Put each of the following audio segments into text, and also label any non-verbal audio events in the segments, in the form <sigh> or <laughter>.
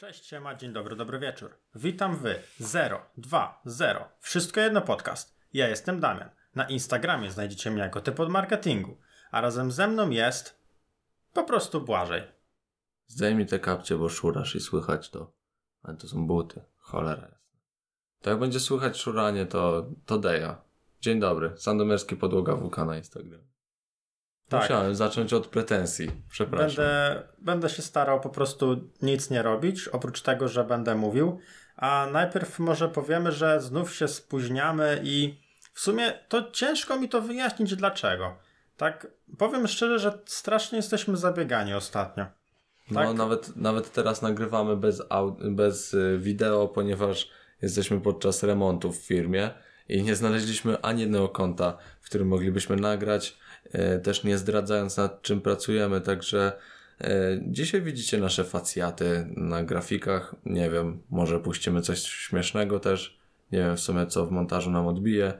Cześć, siema, dzień dobry, dobry wieczór. Witam wy, 0, 2, 0. Wszystko jedno podcast. Ja jestem Damian. Na Instagramie znajdziecie mnie jako typ od marketingu, a razem ze mną jest po prostu Błażej. Zdejmij te kapcie, bo szurasz i słychać to. Ale to są buty. Cholera. To jak będzie słychać szuranie, to, to Deja. Dzień dobry. Sandomierski podłoga WK na Instagram. Tak. Musiałem zacząć od pretensji. Przepraszam. Będę, będę się starał po prostu nic nie robić, oprócz tego, że będę mówił. A najpierw może powiemy, że znów się spóźniamy i w sumie to ciężko mi to wyjaśnić dlaczego. Tak, powiem szczerze, że strasznie jesteśmy zabiegani ostatnio. No tak. nawet, nawet teraz nagrywamy bez, bez y, wideo, ponieważ jesteśmy podczas remontu w firmie i nie znaleźliśmy ani jednego konta, w którym moglibyśmy nagrać, też nie zdradzając nad czym pracujemy, także e, dzisiaj widzicie nasze facjaty na grafikach, nie wiem, może puścimy coś śmiesznego też, nie wiem w sumie co w montażu nam odbije,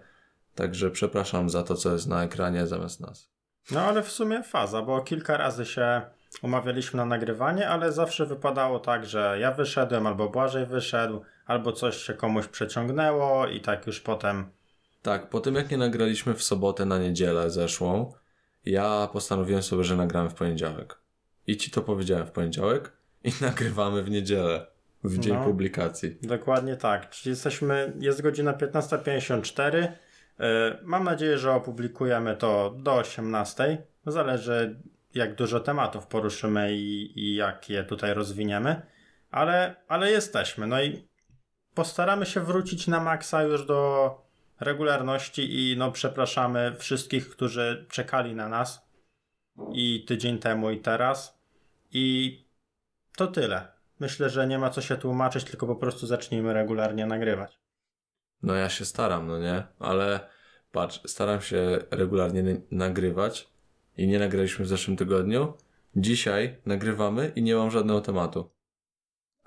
także przepraszam za to, co jest na ekranie zamiast nas. No ale w sumie faza, bo kilka razy się umawialiśmy na nagrywanie, ale zawsze wypadało tak, że ja wyszedłem, albo Błażej wyszedł, albo coś się komuś przeciągnęło i tak już potem. Tak, po tym jak nie nagraliśmy w sobotę na niedzielę zeszłą, ja postanowiłem sobie, że nagramy w poniedziałek. I ci to powiedziałem w poniedziałek i <laughs> nagrywamy w niedzielę, w dzień No. publikacji. Dokładnie tak. Czyli jesteśmy, jest godzina 15.54. Yy, Mam nadzieję, że opublikujemy to do 18.00. Zależy jak dużo tematów poruszymy i, i jak je tutaj rozwiniemy. Ale, ale jesteśmy. No i postaramy się wrócić na maksa już do regularności i no przepraszamy wszystkich, którzy czekali na nas i tydzień temu i teraz. I to tyle. Myślę, że nie ma co się tłumaczyć, tylko po prostu zacznijmy regularnie nagrywać. No ja się staram, no nie? Ale patrz, staram się regularnie nagrywać i nie nagraliśmy w zeszłym tygodniu. Dzisiaj nagrywamy i nie mam żadnego tematu.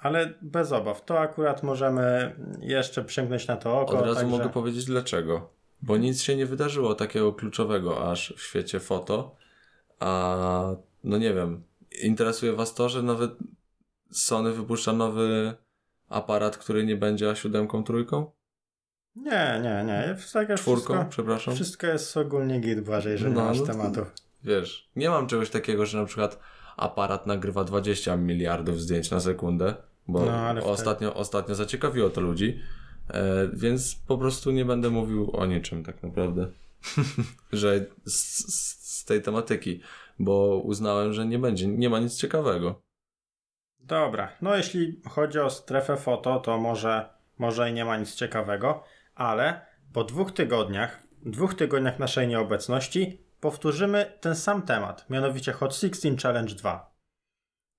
Ale bez obaw, to akurat możemy jeszcze przymknąć na to oko. Od razu także... mogę powiedzieć dlaczego. Bo nic się nie wydarzyło takiego kluczowego aż w świecie foto. A no nie wiem, interesuje Was to, że nawet Sony wypuszcza nowy aparat, który nie będzie A7 trójką? Nie, nie, nie. Tak Czwórką, wszystko, przepraszam. wszystko jest ogólnie git, Błażej, że nie No, masz no tematów. Wiesz, nie mam czegoś takiego, że na przykład aparat nagrywa 20 miliardów zdjęć na sekundę, bo No, ostatnio, ostatnio zaciekawiło to ludzi, e, więc po prostu nie będę mówił o niczym tak naprawdę. <laughs> że z, z, z tej tematyki, bo uznałem, że nie będzie, nie ma nic ciekawego. Dobra, no jeśli chodzi o strefę foto, to może, może i nie ma nic ciekawego, ale po dwóch tygodniach, dwóch tygodniach naszej nieobecności powtórzymy ten sam temat, mianowicie Hot 16 Challenge 2.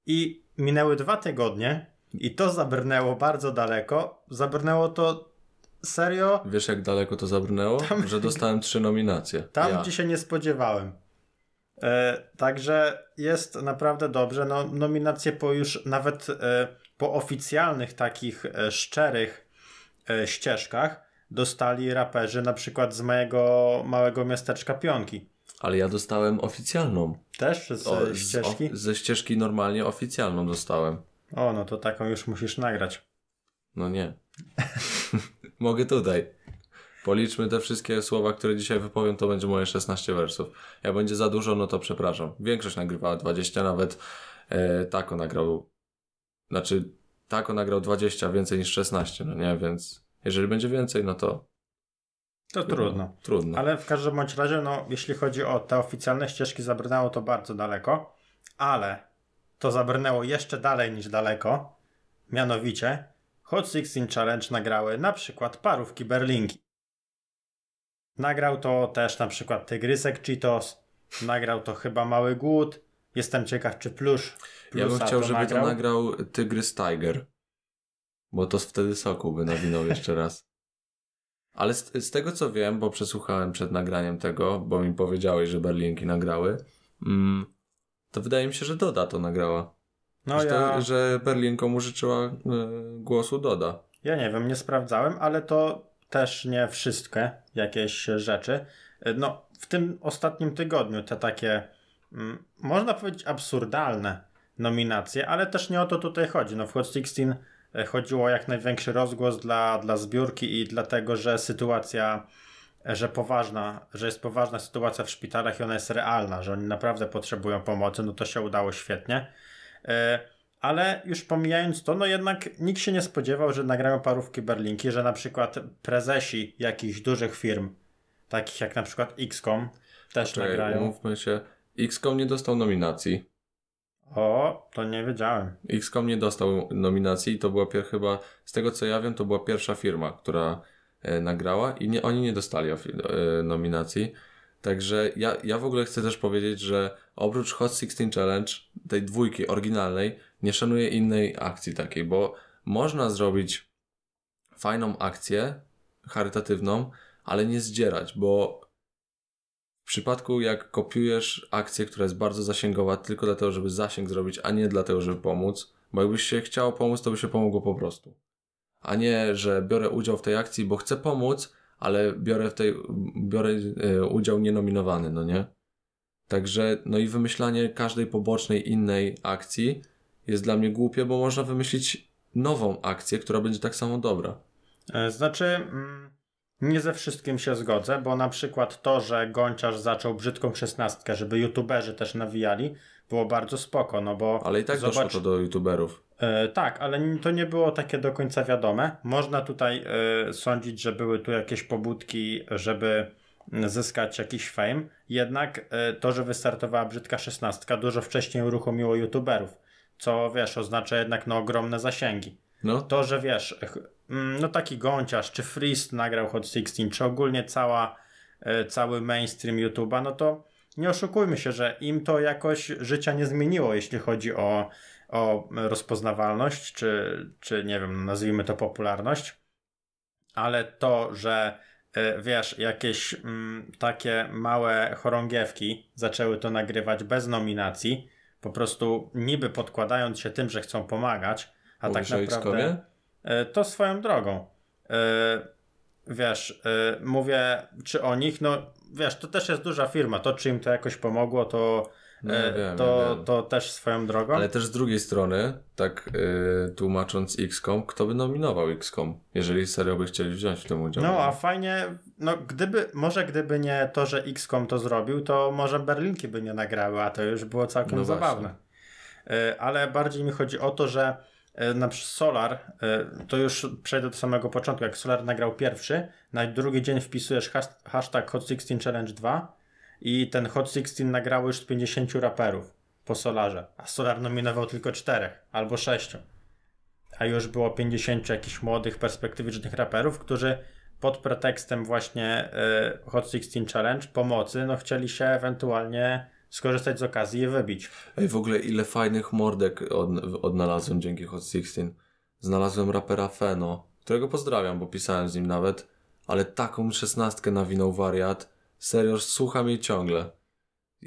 I minęły dwa tygodnie i to zabrnęło bardzo daleko. Zabrnęło to serio Wiesz jak daleko to zabrnęło? Że dostałem trzy nominacje. tam, ja. gdzie się nie spodziewałem. E, także jest naprawdę dobrze. No, nominacje po już nawet e, po oficjalnych takich e, szczerych ścieżkach dostali raperzy na przykład z mojego małego miasteczka Pionki. Ale ja dostałem oficjalną. Też z O, z, ścieżki? o, ze ścieżki normalnie oficjalną dostałem. O, no to taką już musisz nagrać. No nie. <laughs> Mogę tutaj. Policzmy te wszystkie słowa, które dzisiaj wypowiem, to będzie moje 16 wersów. Jak będzie za dużo, no to przepraszam. Większość nagrywała 20, nawet e, Tako nagrał. Znaczy, Tako nagrał 20, więcej niż 16, no nie, więc jeżeli będzie więcej, no to To trudno. trudno. Ale w każdym bądź razie, no, jeśli chodzi o te oficjalne ścieżki, zabrnęło to bardzo daleko, ale to zabrnęło jeszcze dalej niż daleko. Mianowicie, Hot 16 Challenge nagrały na przykład parówki Berlinki. Nagrał to też na przykład Tygrysek Cheetos, nagrał to chyba Mały Głód. Jestem ciekaw, czy Plusz Ja bym chciał, to żeby nagrał. to nagrał Tygrys Tiger. Bo to wtedy soku by nawinął jeszcze raz. Ale z, z tego co wiem, bo przesłuchałem przed nagraniem tego, bo mi powiedziałeś, że Berlinki nagrały, mm, to wydaje mi się, że Doda to nagrała. No że, ja, to, że Berlinkom użyczyła y, głosu Doda. ja nie wiem, nie sprawdzałem, ale to też nie wszystkie jakieś rzeczy. No, w tym ostatnim tygodniu te takie, mm, można powiedzieć, absurdalne nominacje, ale też nie o to tutaj chodzi. No w Hot 16 e, chodziło o jak największy rozgłos dla, dla zbiórki i dlatego, że sytuacja, e, że poważna, że jest poważna sytuacja w szpitalach i ona jest realna, że oni naprawdę potrzebują pomocy, no to się udało świetnie. E, ale już pomijając to, no jednak nikt się nie spodziewał, że nagrają parówki Berlinki, że na przykład prezesi jakichś dużych firm, takich jak na przykład XCOM, też Czekaj, nagrają. umówmy się. XCOM nie dostał nominacji. O, to nie wiedziałem. XCOM nie dostał nominacji i to była pier- chyba, z tego co ja wiem, to była pierwsza firma, która nagrała i nie, oni nie dostali e, nominacji. Także ja, ja w ogóle chcę też powiedzieć, że oprócz Hot 16 Challenge, tej dwójki oryginalnej, nie szanuję innej akcji takiej, bo można zrobić fajną akcję charytatywną, ale nie zdzierać, bo w przypadku jak kopiujesz akcję, która jest bardzo zasięgowa tylko dlatego, żeby zasięg zrobić, a nie dlatego, żeby pomóc, bo jakbyś się chciało pomóc, to by się pomogło po prostu. A nie, że biorę udział w tej akcji, bo chcę pomóc, ale biorę w tej, biorę e, udział nienominowany, no nie? Także, no i wymyślanie każdej pobocznej innej akcji jest dla mnie głupie, bo można wymyślić nową akcję, która będzie tak samo dobra. E, Znaczy, mm, nie ze wszystkim się zgodzę, bo na przykład to, że Gonciarz zaczął brzydką szesnastkę, żeby youtuberzy też nawijali, było bardzo spoko, no bo Ale i tak zobacz, doszło to do youtuberów. E, tak, ale to nie było takie do końca wiadome. Można tutaj e, sądzić, że były tu jakieś pobudki, żeby zyskać jakiś fame. Jednak e, to, że wystartowała brzydka szesnastka, dużo wcześniej uruchomiło youtuberów, co wiesz, oznacza jednak no, ogromne zasięgi. No, To, że wiesz, mm, no taki Gonciarz, czy Freest nagrał Hot 16, czy ogólnie cała, cały mainstream YouTube'a, no to nie oszukujmy się, że im to jakoś życia nie zmieniło, jeśli chodzi o, o rozpoznawalność, czy, czy nie wiem, nazwijmy to popularność. Ale to, że e, wiesz, jakieś mm, takie małe chorągiewki zaczęły to nagrywać bez nominacji, po prostu niby podkładając się tym, że chcą pomagać, a Mówisz tak naprawdę. E, To swoją drogą. E, Wiesz, mówię czy o nich, no wiesz, to też jest duża firma, to czy im to jakoś pomogło, to, No, e, wiem, to, to też swoją drogą. Ale też z drugiej strony, tak yy, tłumacząc XCOM, kto by nominował XCOM, jeżeli serio by chcieli wziąć w tym udział? No a fajnie, no gdyby, może gdyby nie to, że XCOM to zrobił, to może Berlinki by nie nagrały, a to już było całkiem No zabawne. E, Ale bardziej mi chodzi o to, że e, na przykład Solar, e, to już przejdę do samego początku, jak Solar nagrał pierwszy, na drugi dzień wpisujesz has- hashtag Hot16 Challenge 2 i ten Hot 16 nagrało już z 50 raperów po Solarze, a Solar nominował tylko 4 albo 6 a już było 50 jakichś młodych, perspektywicznych raperów, którzy pod pretekstem właśnie e, Hot 16 Challenge pomocy, no chcieli się ewentualnie skorzystać z okazji i wybić. Ej, w ogóle ile fajnych mordek od, odnalazłem dzięki Hot 16. Znalazłem rapera Feno, którego pozdrawiam, bo pisałem z nim nawet, ale taką szesnastkę nawinął wariat. Serio, słucham jej ciągle.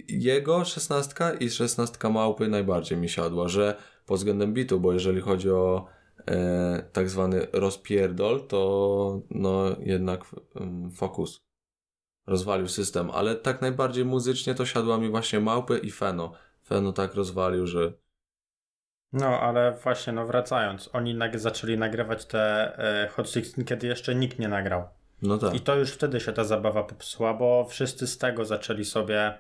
Jego szesnastka i szesnastka małpy najbardziej mi siadła, że pod względem bitu, bo jeżeli chodzi o e, tak zwany rozpierdol, to no jednak mm, fokus rozwalił system, ale tak najbardziej muzycznie to siadła mi właśnie małpy i Feno. Feno tak rozwalił, że No, ale właśnie, no wracając, oni nag- zaczęli nagrywać te e, Hot 16, kiedy jeszcze nikt nie nagrał. No tak. I to już wtedy się ta zabawa popsuła, bo wszyscy z tego zaczęli sobie.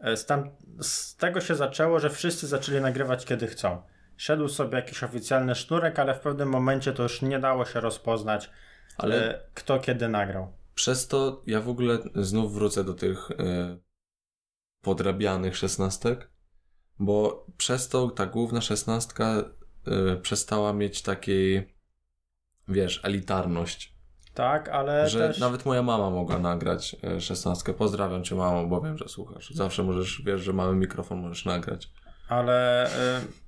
e, Z, tam, z tego się zaczęło, że wszyscy zaczęli nagrywać kiedy chcą. Szedł sobie jakiś oficjalny sznurek, ale w pewnym momencie to już nie dało się rozpoznać, Ale e, kto kiedy nagrał. przez to ja w ogóle znów wrócę do tych e, podrabianych szesnastek, bo przez to ta główna szesnastka e, przestała mieć takiej, wiesz, elitarność. Tak, ale że też. nawet moja mama mogła nagrać e, szesnastkę. Pozdrawiam cię, mamo, bo wiem, że słuchasz. Zawsze możesz, wiesz, że mamy mikrofon, możesz nagrać. Ale y,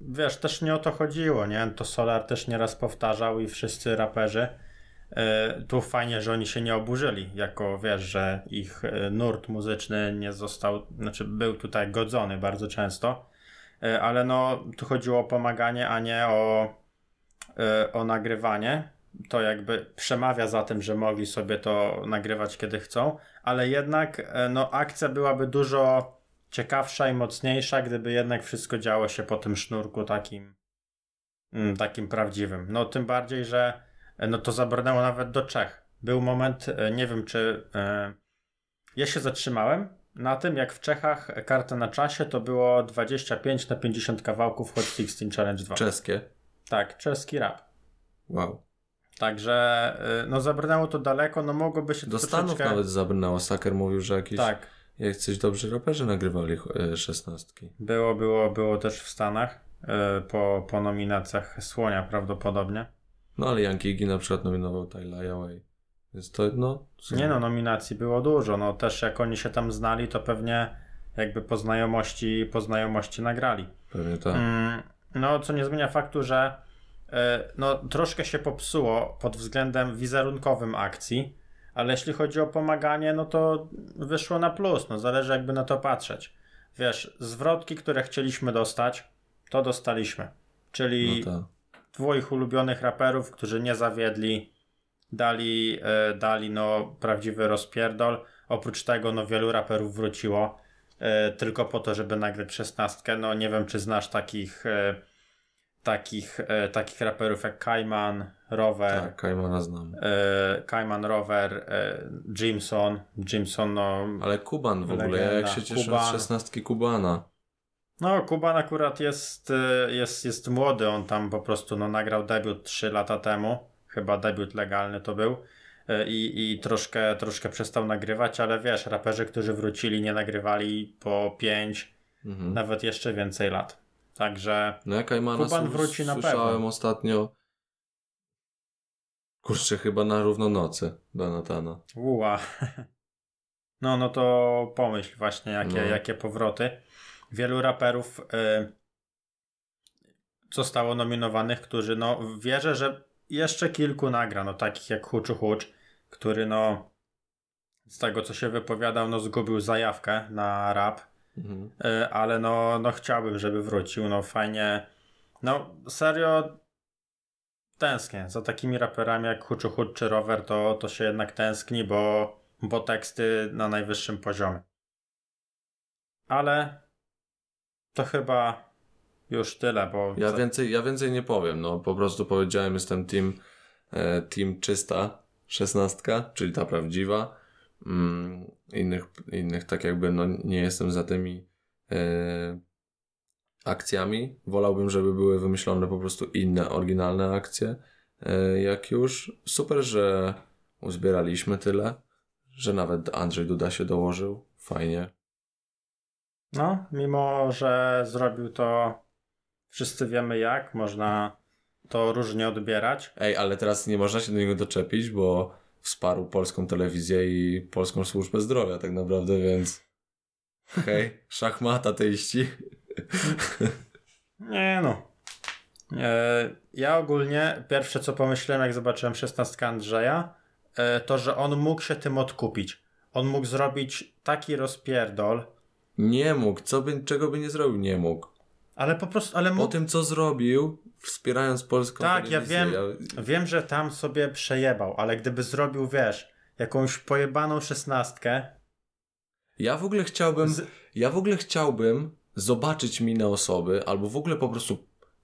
wiesz, też nie o to chodziło, nie? To Solar też nieraz powtarzał i wszyscy raperzy. Y, tu fajnie, że oni się nie oburzyli, jako wiesz, że ich nurt muzyczny nie został, znaczy był tutaj godzony bardzo często. Ale no, tu chodziło o pomaganie, a nie o, o nagrywanie. To jakby przemawia za tym, że mogli sobie to nagrywać kiedy chcą, ale jednak y, no, akcja byłaby dużo ciekawsza i mocniejsza, gdyby jednak wszystko działo się po tym sznurku takim, mm, takim prawdziwym. No tym bardziej, że e, no to zabrnęło nawet do Czech. Był moment, e, nie wiem czy e, ja się zatrzymałem na tym, jak w Czechach karta na czasie to było 25 na 50 kawałków Hot 16 Challenge 2. Czeskie. Tak, czeski rap. Wow. Także y, no zabrnęło to daleko, no mogłoby się Do Stanów troszeczkę... nawet zabrnęło. Saker mówił, że jakieś Tak, jak coś dobrzy raperzy nagrywali e, szesnastki. było, było, było też w Stanach y, po, po nominacjach Słonia prawdopodobnie. No ale Yankee na przykład nominował Tyla Yaway. Więc to no... Nie no, nominacji było dużo, no też jak oni się tam znali, to pewnie jakby po znajomości, po znajomości nagrali. Pewnie tak. Mm, no, co nie zmienia faktu, że no, troszkę się popsuło pod względem wizerunkowym akcji, ale jeśli chodzi o pomaganie, no to wyszło na plus, no zależy jakby na to patrzeć. Wiesz, zwrotki, które chcieliśmy dostać, to dostaliśmy. Czyli No tak. dwoich ulubionych raperów, którzy nie zawiedli, dali, e, dali no prawdziwy rozpierdol. Oprócz tego no wielu raperów wróciło e, tylko po to, żeby nagrać szesnastkę. No nie wiem, czy znasz takich e, takich, e, takich raperów jak Kaiman, Rower, Tak, Kajmana znam. e, Kaiman, Rower, e, Jimson. Jimson, no... Ale Kuban w ogóle, ja jak Legenda. się cieszę Kuban. z szesnastki Kubana. No, Kuban akurat jest, y, jest, jest młody, on tam po prostu no, nagrał debiut 3 lata temu, chyba debiut legalny to był y, i, i troszkę, troszkę przestał nagrywać, ale wiesz, raperzy, którzy wrócili, nie nagrywali po 5, Mhm. nawet jeszcze więcej lat. Także No Kajmana Kuban wróci na słyszałem pewno. ostatnio kurczę chyba na równonocy Donatana. uła. <laughs> No, no to pomyśl właśnie, jakie, No. jakie powroty. Wielu raperów y, zostało nominowanych, którzy no wierzę, że jeszcze kilku nagra, no takich jak Huczu Hucz, który no z tego co się wypowiadał, no zgubił zajawkę na rap, Mhm. y, ale no, no chciałbym, żeby wrócił, no fajnie, no serio tęsknię za takimi raperami jak Huczu Hucz czy Rower, to, to się jednak tęskni, bo, bo teksty na najwyższym poziomie. Ale to chyba już tyle, bo Ja więcej, ja więcej nie powiem, no po prostu powiedziałem, jestem team, e, team czysta, szesnastka, czyli ta prawdziwa. Mm, innych, innych tak jakby no nie jestem za tymi e, akcjami. Wolałbym, żeby były wymyślone po prostu inne, oryginalne akcje. E, jak już, super, że uzbieraliśmy tyle, że nawet Andrzej Duda się dołożył. Fajnie. No, mimo że zrobił to, wszyscy wiemy jak, można to różnie odbierać. Ej, ale teraz nie można się do niego doczepić, bo wsparł polską telewizję i polską służbę zdrowia tak naprawdę, więc hej, <laughs> szachmat ateiści. Nie no. E, ja ogólnie pierwsze co pomyślałem jak zobaczyłem 16 Andrzeja, e, to że on mógł się tym odkupić. On mógł zrobić taki rozpierdol, Nie mógł, co by, czego by nie zrobił, nie mógł. Ale po prostu, ale Po tym, co zrobił, wspierając polską Tak, ja wiem. Wiem, że tam sobie przejebał, ale gdyby zrobił, wiesz, jakąś pojebaną szesnastkę, Ja w ogóle chciałbym, Z- ja w ogóle chciałbym zobaczyć minę osoby, albo w ogóle po prostu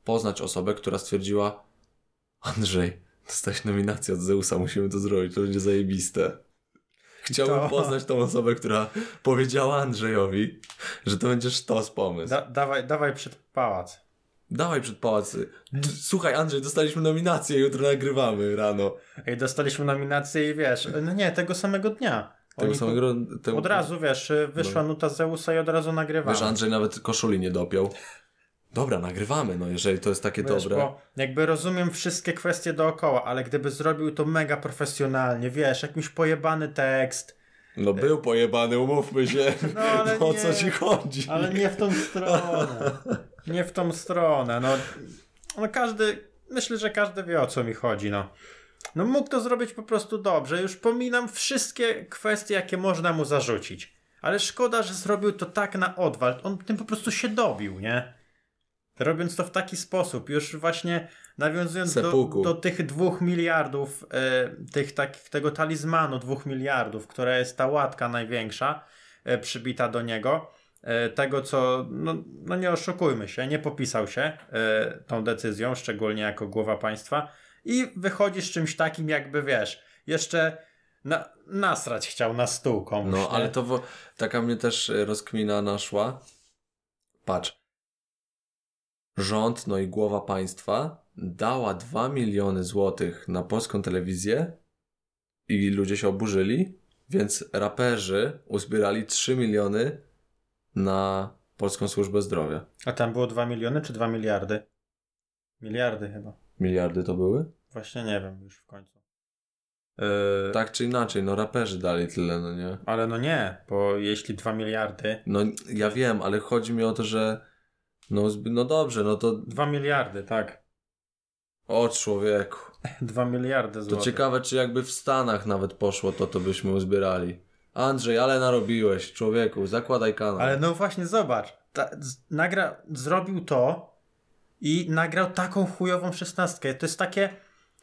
poznać osobę, która stwierdziła Andrzej, dostałeś nominację od Zeusa, musimy to zrobić, to będzie zajebiste. Chciałbym To- poznać tą osobę, która powiedziała Andrzejowi, że to będzie sztos pomysł. da, dawaj, dawaj przed pałac. Dawaj przed pałac. Słuchaj Andrzej, dostaliśmy nominację, jutro nagrywamy rano. Ej, dostaliśmy nominację i wiesz, no nie, tego samego dnia. Tego samego... Tego... Od razu, wiesz, wyszła nuta Zeusa i od razu nagrywamy. Wiesz, Andrzej nawet koszuli nie dopiął. Dobra, nagrywamy, no jeżeli to jest takie Wiesz, dobre. bo jakby rozumiem wszystkie kwestie dookoła, ale gdyby zrobił to mega profesjonalnie, wiesz, jakiś pojebany tekst, No był pojebany, umówmy się. <laughs> No, ale <laughs> o nie. co ci chodzi? ale nie w tą stronę. <laughs> Nie w tą stronę, no. No każdy, myślę, że każdy wie o co mi chodzi, no. No mógł to zrobić po prostu dobrze, już pominam wszystkie kwestie, jakie można mu zarzucić. Ale szkoda, że zrobił to tak na odwal, on tym po prostu się dobił, nie? Robiąc to w taki sposób, już właśnie nawiązując do, do tych dwóch miliardów, e, tych takich, tego talizmanu dwóch miliardów, która jest ta łatka największa, e, przybita do niego, e, tego, co, no, no nie oszukujmy się, nie popisał się tą decyzją, szczególnie jako głowa państwa i wychodzi z czymś takim jakby, wiesz, jeszcze na, nasrać chciał na stół komuś. No, nie? ale to taka mnie też rozkmina naszła. Patrz. Rząd, no i głowa państwa dała 2 miliony złotych na polską telewizję i ludzie się oburzyli, więc raperzy uzbierali 3 miliony na Polską Służbę Zdrowia. A tam było 2 miliony czy 2 miliardy? Miliardy chyba. Miliardy to były? Właśnie nie wiem już w końcu. Yy, Tak czy inaczej, no raperzy dali tyle, no nie? Ale no nie, bo jeśli 2 miliardy, No ja wiem, ale chodzi mi o to, że no, no dobrze, no to 2 miliardy, tak. o człowieku. <laughs> 2 miliardy To złotych. ciekawe, czy jakby w Stanach nawet poszło, to to byśmy uzbierali. Andrzej, ale narobiłeś, człowieku, zakładaj kanał. Ale no właśnie zobacz, ta, z, nagra, zrobił to i nagrał taką chujową szesnastkę. To jest takie,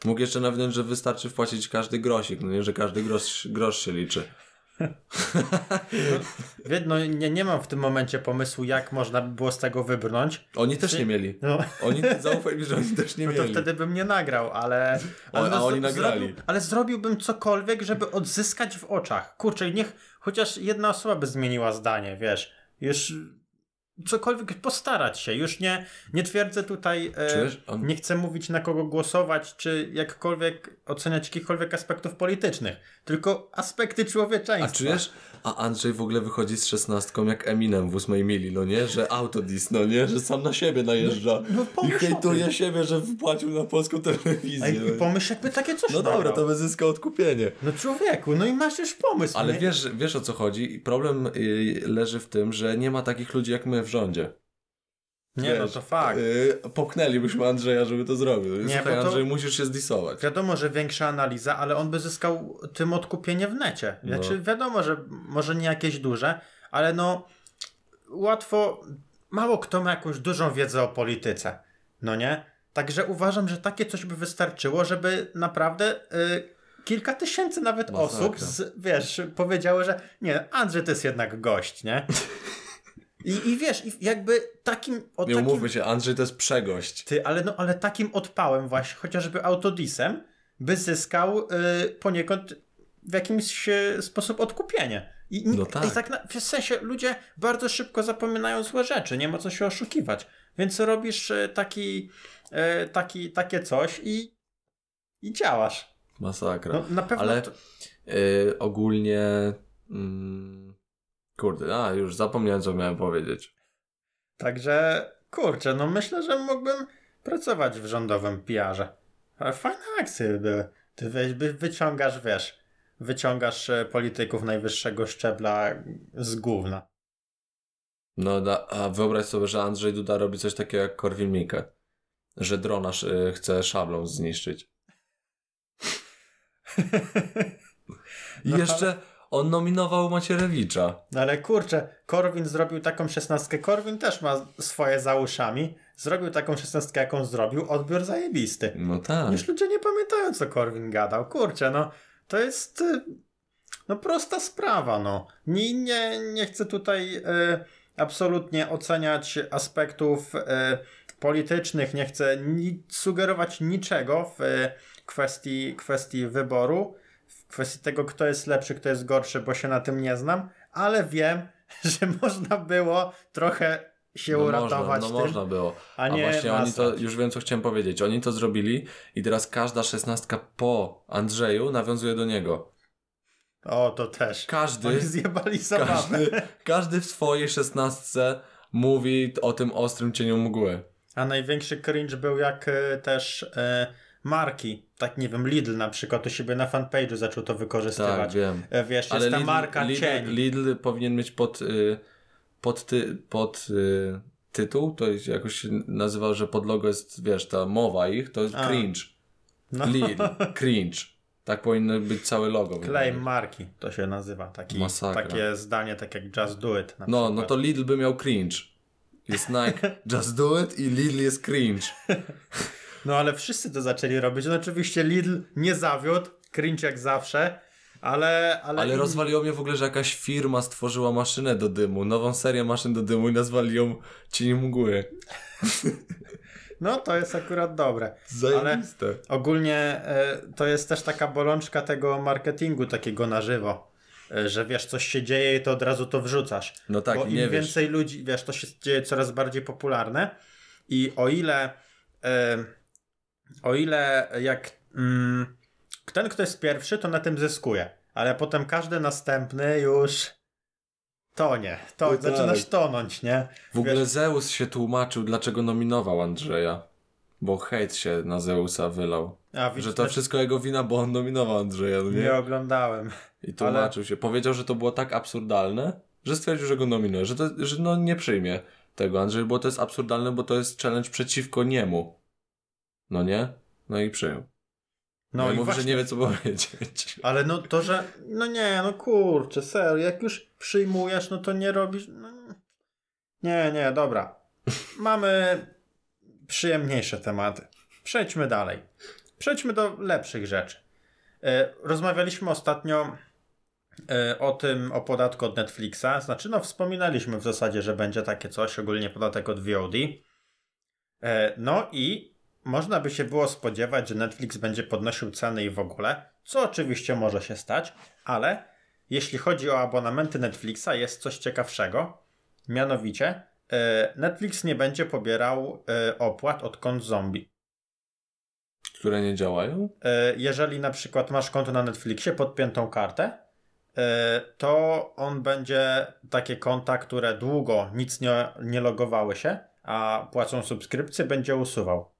Mógł jeszcze nawinąć, że wystarczy wpłacić każdy grosik, no nie, że każdy grosz, grosz się liczy. <laughs> no nie, nie mam w tym momencie pomysłu, jak można by było z tego wybrnąć. Oni też nie mieli. No, Oni, zaufaj mi, że oni też nie no to mieli. wtedy bym nie nagrał, ale... ale a no, oni nagrali. Zrobił, ale zrobiłbym cokolwiek, żeby odzyskać w oczach. Kurczę, niech chociaż jedna osoba by zmieniła zdanie, wiesz. Już cokolwiek postarać się. Już nie, nie twierdzę tutaj, e, nie chcę mówić na kogo głosować, czy jakkolwiek oceniać jakichkolwiek aspektów politycznych, tylko aspekty A człowieczeństwa. czujesz? A Andrzej w ogóle wychodzi z szesnastką jak Eminem w ósmej mili, no nie? Że autodis, no nie? Że sam na siebie najeżdża. no I pomyśl o hejtuje siebie, że wpłacił na polską telewizję. Ej, no. pomyśl jakby takie coś No dobra, to by zyskał odkupienie. No człowieku, no i masz już pomysł. Ale nie? wiesz, wiesz o co chodzi? I problem y, leży w tym, że nie ma takich ludzi jak my w rządzie. Nie, no Wiesz, to fakt. Y, popchnęlibyśmy Andrzeja, żeby to zrobił. Nie, Słuchaj, to- Andrzej, musisz się zdisować. Wiadomo, że większa analiza, ale on by zyskał tym odkupienie w necie. No. Znaczy, wiadomo, że może nie jakieś duże, ale no łatwo. Mało kto ma jakąś dużą wiedzę o polityce. No nie? Także uważam, że takie coś by wystarczyło, żeby naprawdę y, kilka tysięcy nawet Masakra. osób, z, wiesz, powiedziały, że nie, Andrzej to jest jednak gość, nie? <laughs> I, i wiesz, jakby takim. O Nie takim umówmy się, Andrzej to jest przegość. ty, ale, no, ale takim odpałem właśnie, chociażby autodisem, by zyskał y, poniekąd w jakimś y, sposób odkupienie. I, No tak. i tak na, w sensie ludzie bardzo szybko zapominają złe rzeczy, nie ma co się oszukiwać. Więc robisz y, taki, y, taki, takie coś i, i działasz. Masakra. No, na pewno Ale- to, Y, ogólnie... Mm, kurde, a już zapomniałem, co miałem powiedzieć. Także kurczę, no myślę, że mógłbym pracować w rządowym PR-ze. Ale fajne akcje były. Ty wyciągasz, wiesz, wyciągasz e, polityków najwyższego szczebla z gówna. No, da, a wyobraź sobie, że Andrzej Duda robi coś takiego jak Korwin Mikke. Że drona y, chce szablą zniszczyć. I No, jeszcze on nominował Macierewicza. No ale kurczę, Korwin zrobił taką szesnastkę. Korwin też ma swoje za uszami. Zrobił taką szesnastkę, jaką zrobił. Odbiór zajebisty. No tak. Już ludzie nie pamiętają, co Korwin gadał. Kurczę, no to jest y, no prosta sprawa, no. Nie, nie, nie chcę tutaj y, absolutnie oceniać aspektów y, politycznych, nie chcę ni sugerować niczego w y, kwestii, kwestii wyboru, kwestii tego, kto jest lepszy, kto jest gorszy, bo się na tym nie znam, ale wiem, <laughs> że można było trochę się No uratować można, no tym, można było. a A nie właśnie oni to, już wiem co chciałem powiedzieć. Oni to zrobili i teraz każda szesnastka po Andrzeju nawiązuje do niego. O, to też. Każdy, Oni zjebali zabawę. każdy, każdy w swojej szesnastce mówi o tym ostrym cieniu mgły. A największy cringe był jak e, też e, marki, tak nie wiem, Lidl na przykład u siebie na fanpage'u zaczął to Tak, wykorzystywać. wiem. E, Wiesz, Ale jest ta Lidl, marka Lidl, cień. Lidl powinien mieć pod, y, pod, ty, pod y, tytuł, to jest jakoś się nazywał, że pod logo jest, wiesz, ta mowa ich, to jest A. cringe. No. Lidl, cringe. Tak powinno być całe logo. Claim marki to się nazywa. Taki, Masakra. takie zdanie, tak jak Just Do It. No, przykład. no to Lidl by miał cringe. Jest Nike, <laughs> just do it i Lidl jest cringe. <laughs> no ale wszyscy to zaczęli robić. No oczywiście Lidl nie zawiódł, cringe jak zawsze. Ale, ale, Ale rozwaliło mnie w ogóle, że jakaś firma stworzyła maszynę do dymu, nową serię maszyn do dymu i nazwali ją Cień Mgły. <laughs> No to jest akurat dobre. Zajebiste. Ogólnie e, to jest też taka bolączka tego marketingu takiego na żywo. E, że wiesz, coś się dzieje i to od razu to wrzucasz. No tak, Bo im nie wiesz. więcej ludzi, wiesz, to się dzieje coraz bardziej popularne. I o ile e, o ile jak mm, ten, kto jest pierwszy, to na tym zyskuje. Ale potem każdy następny już tonie. To, No tak. zaczynasz tonąć, nie? W ogóle Wiesz, Zeus się tłumaczył, dlaczego nominował Andrzeja. Bo hejt się na Zeusa wylał. a, widzisz, Że to wszystko jego wina, bo on nominował Andrzeja, no nie nie? oglądałem. I tłumaczył się. Powiedział, że to było tak absurdalne, że stwierdził, że go nominuje. Że, to, że no nie przyjmie tego Andrzej, bo to jest absurdalne, bo to jest challenge przeciwko niemu. No nie? No i przyjął. No, No i mówi, właśnie, że nie wie, co powiedzieć. Ale no to, że. No nie, no kurczę, serio, jak już przyjmujesz, no to nie robisz. No... Nie, nie, dobra. Mamy przyjemniejsze tematy. Przejdźmy dalej. Przejdźmy do lepszych rzeczy. E, Rozmawialiśmy ostatnio e, o tym, o podatku od Netflixa. Znaczy, no, wspominaliśmy w zasadzie, że będzie takie coś, ogólnie podatek od VOD. E, No i można by się było spodziewać, że Netflix będzie podnosił ceny i w ogóle, co oczywiście może się stać, ale jeśli chodzi o abonamenty Netflixa, jest coś ciekawszego. Mianowicie, e, Netflix nie będzie pobierał e, opłat od kont zombie. Które nie działają? E, Jeżeli na przykład masz konto na Netflixie, podpiętą kartę, to on będzie takie konta, które długo nic nie, nie logowały się, a płacą subskrypcję, będzie usuwał.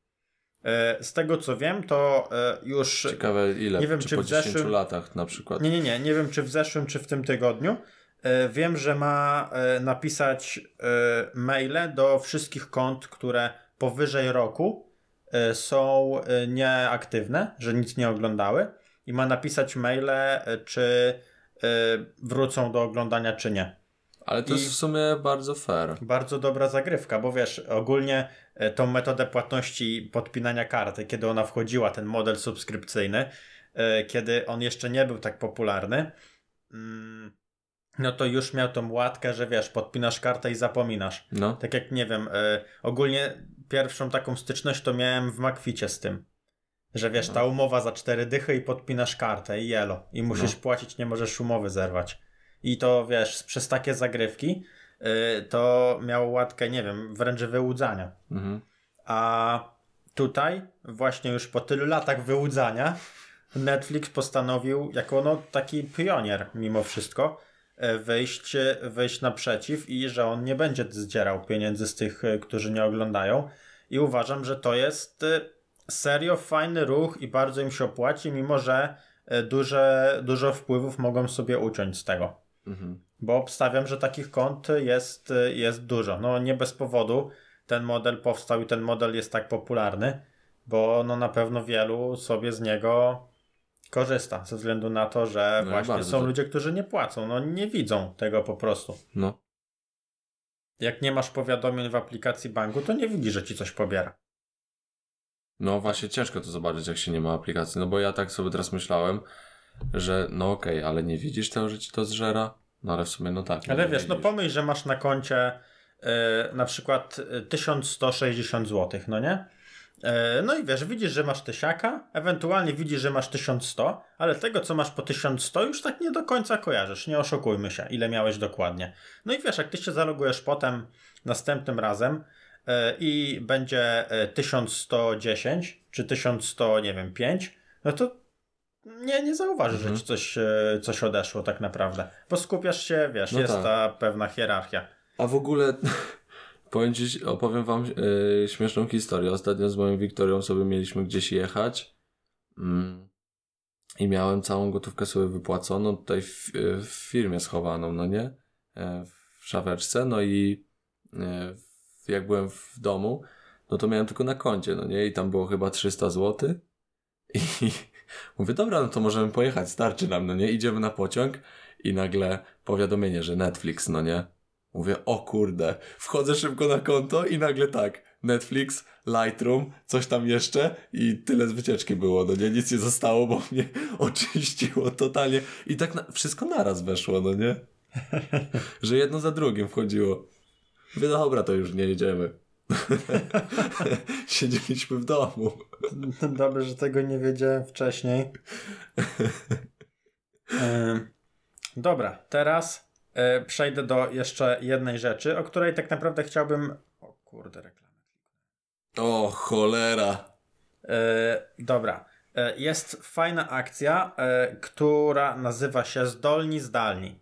E, Z tego co wiem, to e, już. Ciekawe ile, Nie wiem, czy, czy po w 10 zeszłym- latach na przykład. Nie, nie, nie. Nie wiem, czy w zeszłym, czy w tym tygodniu. E, Wiem, że ma napisać maile do wszystkich kont, które powyżej roku są nieaktywne, że nic nie oglądały. I ma napisać maile, czy wrócą do oglądania, czy nie. Ale to I- jest w sumie bardzo fair. Bardzo dobra zagrywka, bo wiesz, ogólnie tą metodę płatności podpinania karty, kiedy ona wchodziła, ten model subskrypcyjny, e, kiedy on jeszcze nie był tak popularny, mm, no to już miał tą łatkę, że wiesz, podpinasz kartę i zapominasz. No. Tak jak nie wiem, e, ogólnie pierwszą taką styczność to miałem w Makwicie z tym. Że wiesz, No. ta umowa za cztery dychy i podpinasz kartę i jelo. I musisz No. płacić, nie możesz umowy zerwać. I to wiesz, przez takie zagrywki to miało łatkę, nie wiem, wręcz wyłudzania. Mhm. A tutaj, właśnie już po tylu latach wyłudzania, Netflix postanowił, jako no, taki pionier mimo wszystko, e, wyjść, wyjść naprzeciw i że on nie będzie zdzierał pieniędzy z tych, e, którzy nie oglądają. I uważam, że to jest serio fajny ruch i bardzo im się opłaci, mimo że duże, dużo wpływów mogą sobie uciąć z tego. Mhm. Bo obstawiam, że takich kont jest, jest dużo. No nie bez powodu ten model powstał i ten model jest tak popularny, bo no na pewno wielu sobie z niego korzysta, ze względu na to, że No właśnie bardzo są to- ludzie, którzy nie płacą, no nie widzą tego po prostu. No. Jak nie masz powiadomień w aplikacji banku, to nie widzisz, że ci coś pobiera. No właśnie ciężko to zobaczyć, jak się nie ma aplikacji. No bo ja tak sobie teraz myślałem, że no okej, ale nie widzisz tego, że ci to zżera? No ale w sumie no tak. Ale nie wiesz, no pomyśl, że masz na koncie e, na przykład e, 1160 zł, no nie? E, no i wiesz, widzisz, że masz tysiaka, ewentualnie widzisz, że masz 1100, ale tego, co masz po 1100 już tak nie do końca kojarzysz, nie oszukujmy się, ile miałeś dokładnie. No i wiesz, jak ty się zalogujesz potem następnym razem e, i będzie e, 1110 czy 1100, nie wiem, 5, no to nie, nie zauważysz, Mhm. że ci coś, e, coś odeszło tak naprawdę. Bo skupiasz się, wiesz, No jest tak. ta pewna hierarchia. A w ogóle <laughs> powiem ci, opowiem wam yy, śmieszną historię. Ostatnio z moją Wiktorią sobie mieliśmy gdzieś jechać mm, i miałem całą gotówkę sobie wypłaconą tutaj w, w firmie schowaną, no nie? E, w szafeczce, no i e, jak byłem w domu, no to miałem tylko na koncie, no nie? I tam było chyba 300 zł <laughs> i mówię, dobra, no to możemy pojechać, starczy nam, no nie? Idziemy na pociąg i nagle powiadomienie, że Netflix, no nie? Mówię, o kurde, wchodzę szybko na konto i nagle tak, Netflix, Lightroom, coś tam jeszcze i tyle z wycieczki było, no nie, nic nie zostało, bo mnie <laughs> oczyściło totalnie i tak na, wszystko naraz weszło, no nie? <laughs> Że jedno za drugim wchodziło. Mówię, no dobra, to już nie jedziemy. <laughs> Siedzieliśmy w domu. <laughs> Dobrze, że tego nie wiedziałem wcześniej. <laughs> Dobra, teraz e, przejdę do jeszcze jednej rzeczy, o której tak naprawdę chciałbym. O kurde, reklamy. O, cholera. E, dobra. E, Jest fajna akcja, która nazywa się Zdolni Zdalni.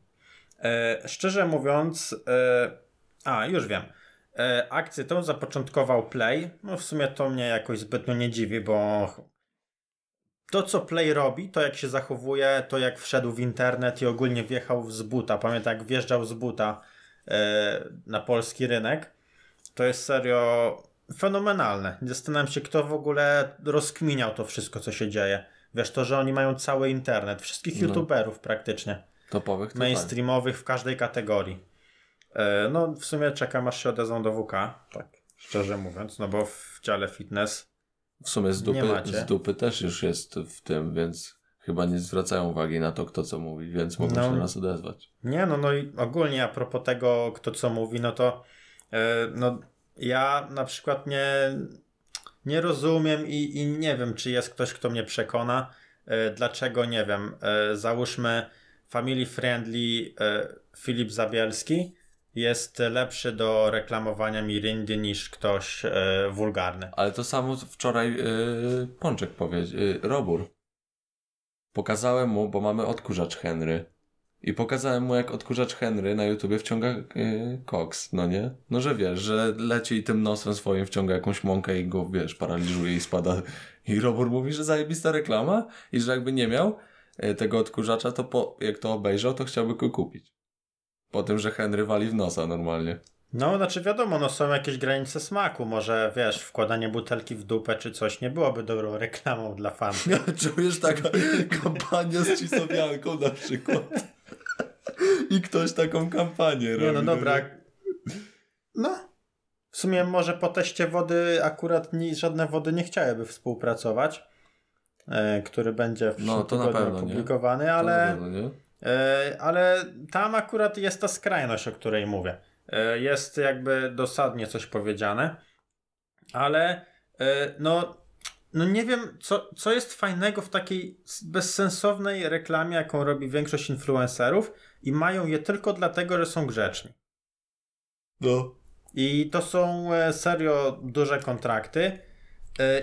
Szczerze mówiąc, a już wiem. E, Akcję tą zapoczątkował Play. No w sumie to mnie jakoś zbytnio nie dziwi, bo to co Play robi, to jak się zachowuje, to jak wszedł w internet i ogólnie wjechał z buta. Pamiętam jak wjeżdżał z buta e, na polski rynek. To jest serio fenomenalne. Zastanawiam się, kto w ogóle rozkminiał to wszystko, co się dzieje. Wiesz, to, że oni mają cały internet, wszystkich No. youtuberów praktycznie, Topowych to mainstreamowych w każdej kategorii. E, no, w sumie czekam, aż się odezwą do WK, tak szczerze mówiąc, no bo w dziale fitness W sumie z dupy, z dupy też już jest w tym, więc chyba nie zwracają uwagi na to, kto co mówi, więc mogą No. się do nas odezwać. Nie, no, no i ogólnie a propos tego, kto co mówi, no to e, no, ja na przykład nie, nie rozumiem i, i nie wiem, czy jest ktoś, kto mnie przekona, e, dlaczego, nie wiem, e, załóżmy family friendly Filip Zabielski jest lepszy do reklamowania Mirindy niż ktoś e, wulgarny. Ale to samo wczoraj yy, Pączek powiedział, yy, Robur. Pokazałem mu, bo mamy odkurzacz Henry. I pokazałem mu, jak odkurzacz Henry na YouTubie wciąga koks, no nie? No, że wiesz, że leci i tym nosem swoim wciąga jakąś mąkę i go, wiesz, paraliżuje i spada. I Robur mówi, że zajebista reklama i że jakby nie miał tego odkurzacza, to po, jak to obejrzał, to chciałby go kupić. Po tym, że Henry wali w nosa normalnie. No, znaczy wiadomo, no są jakieś granice smaku. Może wiesz, wkładanie butelki w dupę czy coś nie byłoby dobrą reklamą dla fanów. <laughs> Czujesz taka <laughs> kampania z Cisowianką na przykład. I ktoś taką kampanię robi. Nie, no dobra. No. W sumie może po teście wody akurat ni, żadne wody nie chciałyby współpracować, e, który będzie w No, no, tygodniu pewno, nie? opublikowany, ale, e, ale tam akurat jest ta skrajność, o której mówię. E, jest jakby dosadnie coś powiedziane, ale e, no, no nie wiem, co, co jest fajnego w takiej bezsensownej reklamie, jaką robi większość influencerów i mają je tylko dlatego, że są grzeczni. No. I to są serio duże kontrakty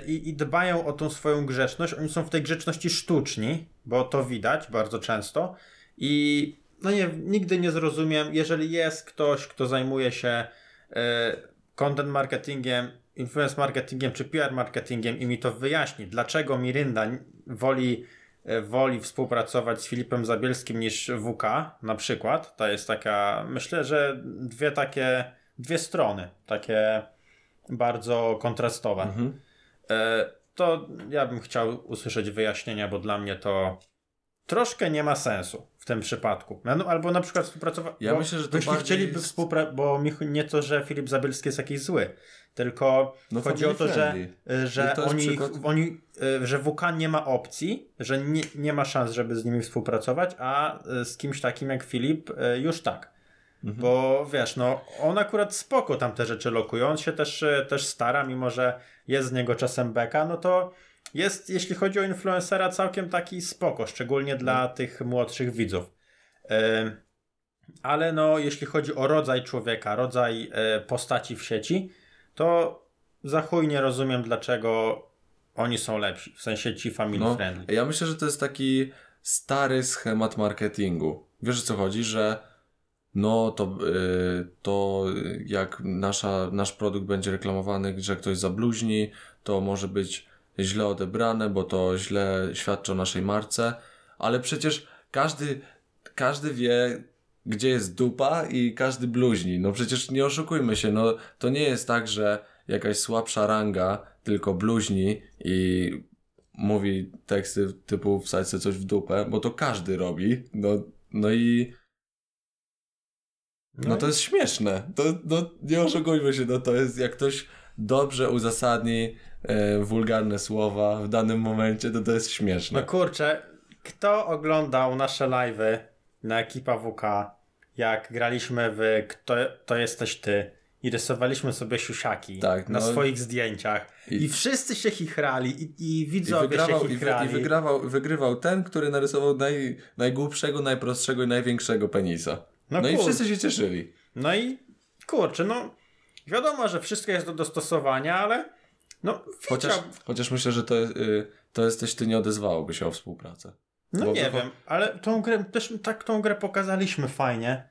i, i dbają o tą swoją grzeczność. Oni są w tej grzeczności sztuczni, bo to widać bardzo często. I no nie, nigdy nie zrozumiem, jeżeli jest ktoś, kto zajmuje się e, content marketingiem, influence marketingiem czy PR marketingiem i mi to wyjaśni, dlaczego Mirinda woli, e, woli współpracować z Filipem Zabielskim niż WK na przykład. To jest taka, myślę, że dwie takie, dwie strony, takie bardzo kontrastowe. Mhm. E, to ja bym chciał usłyszeć wyjaśnienia, bo dla mnie to troszkę nie ma sensu w tym przypadku. No, albo na przykład współpracować. Ja bo myślę, że to jeśli chcieliby jest- współpracować, bo nie to, że Filip Zabielski jest jakiś zły, tylko No, chodzi o to, że, family y, I że to oni, przykład- oni y, że WK nie ma opcji, że nie, nie ma szans, żeby z nimi współpracować, a y, z kimś takim jak Filip już tak. Mhm. Bo wiesz, no on akurat spoko tam te rzeczy lokuje, on się też, e, też stara, mimo że jest z niego czasem beka, no to jest, jeśli chodzi o influencera, całkiem taki spoko, szczególnie dla tych młodszych widzów. Ale no, jeśli chodzi o rodzaj człowieka, rodzaj e, postaci w sieci, to za chuj nie rozumiem, dlaczego oni są lepsi, w sensie ci family No, friendly. ja myślę, że to jest taki stary schemat marketingu. Wiesz o co chodzi, że no to, y, to jak nasza, nasz produkt będzie reklamowany, że ktoś zabluźni, to może być źle odebrane, bo to źle świadczy o naszej marce, ale przecież każdy, każdy wie, gdzie jest dupa i każdy bluźni. No przecież nie oszukujmy się, no to nie jest tak, że jakaś słabsza ranga tylko bluźni i mówi teksty typu wsadź sobie coś w dupę, bo to każdy robi. No, no i No, to jest śmieszne. To, no, nie oszukujmy się, no to jest jak ktoś dobrze uzasadni e, wulgarne słowa w danym momencie, to to jest śmieszne. No kurczę, kto oglądał nasze live'y na ekipa WK, jak graliśmy w Kto to jesteś ty i rysowaliśmy sobie siusiaki Tak, na no. swoich zdjęciach i, I- wszyscy się chichrali i, i I widzowie wygrawał, się i, wy, chichrali. i wygrawał, wygrywał ten, który narysował naj, najgłupszego, najprostszego i największego penisa. No No, i wszyscy się cieszyli. No i kurczę, no wiadomo, że wszystko jest do dostosowania, ale no Chociaż, chociaż myślę, że to, y, to jesteś ty nie odezwałoby się o współpracę. no bo nie wiem, ale tą grę, też tak tą grę pokazaliśmy fajnie.